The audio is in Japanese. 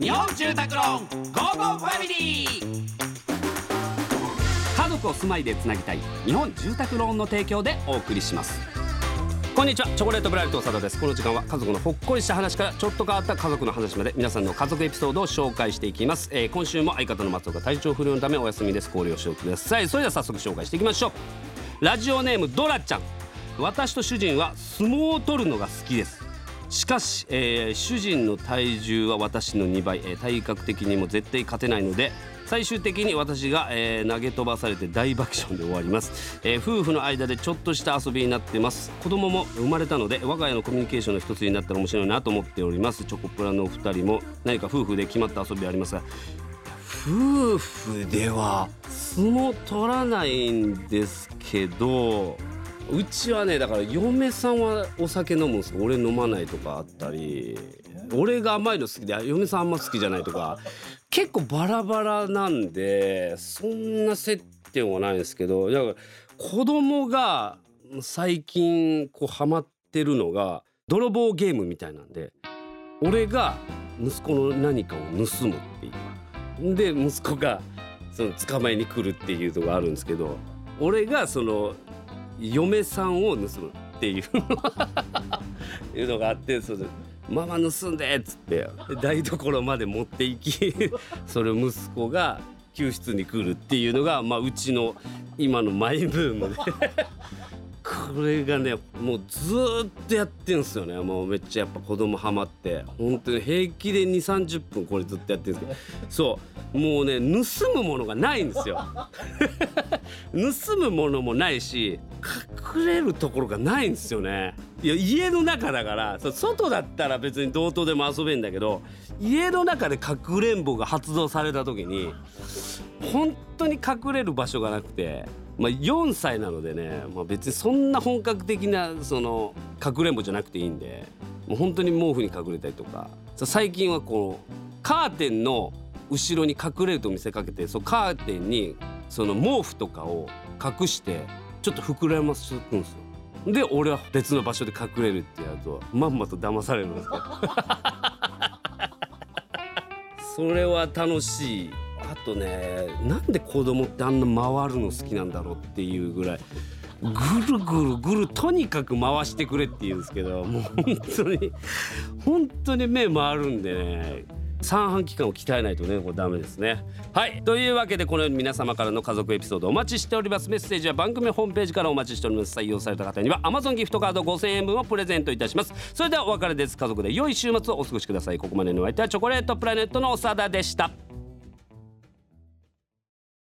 日本住宅ローンゴーゴーファミリー。家族を住まいでつなぎたい日本住宅ローンの提供でお送りします。こんにちはチョコレートプラネット長田です。この時間は家族のほっこりした話からちょっと変わった家族の話まで皆さんの家族エピソードを紹介していきます、えー、今週も相方の松尾が体調不良のためお休みです。考慮してくださいそれでは早速紹介していきましょう。ラジオネームドラちゃん。私と主人は相撲を取るのが好きです。しかし、えー、主人の体重は私の2倍、えー、体格的にも絶対勝てないので最終的に私が、えー、投げ飛ばされて大爆笑で終わります、えー、夫婦の間でちょっとした遊びになってます。子供も生まれたので我が家のコミュニケーションの一つになったら面白いなと思っております。チョコプラのお二人も何か夫婦で決まった遊びありますか？夫婦では相撲取らないんですけどうちはねだから嫁さんはお酒飲むんです俺飲まないとかあったり俺が甘いの好きで嫁さんあんま好きじゃないとか結構バラバラなんでそんな接点はないんですけどだから子供が最近こうハマってるのが泥棒ゲームみたいなんで俺が息子の何かを盗むっていう。で息子がその捕まえに来るっていうのがあるんですけど俺がその嫁さんを盗むっていう。いうのがあってそれママ盗んで!」っつって。台所まで持っていき それ息子が救出に来るっていうのが、まあ、うちの今のマイブームで。これがねもうずっとやってんすよね。もうめっちゃやっぱ子供ハマって。本当に平気で2 3 0分これずっとやってるんですけど。そう。もうね盗むものがないんですよ。盗むものもないし隠れるところがないんですよね。いや家の中だから外だったら別にどうとでも遊べんだけど家の中でかくれんぼが発動された時に本当に隠れる場所がなくて。まあ、4歳なのでね、まあ、別にそんな本格的なそのかくれんぼじゃなくていいんでもう本当に毛布に隠れたりとか最近はこうカーテンの後ろに隠れると見せかけてそのカーテンにその毛布とかを隠してちょっと膨らますんですよ。で俺は別の場所で隠れるってやるとまんまと騙されるんですよ。それは楽しいあとねなんで子供ってあんな回るの好きなんだろうっていうぐらいぐるぐるぐるとにかく回してくれって言うんですけどもう本当に本当に目回るんでね三半規管を鍛えないとねこれダメですね。はいというわけでこのように皆様からの家族エピソードお待ちしております。メッセージは番組ホームページからお待ちしております。採用された方には Amazon ギフトカード5000円分をプレゼントいたします。それではお別れです。家族で良い週末をお過ごしください。ここまでのお相手はチョコレートプラネットの長田でした。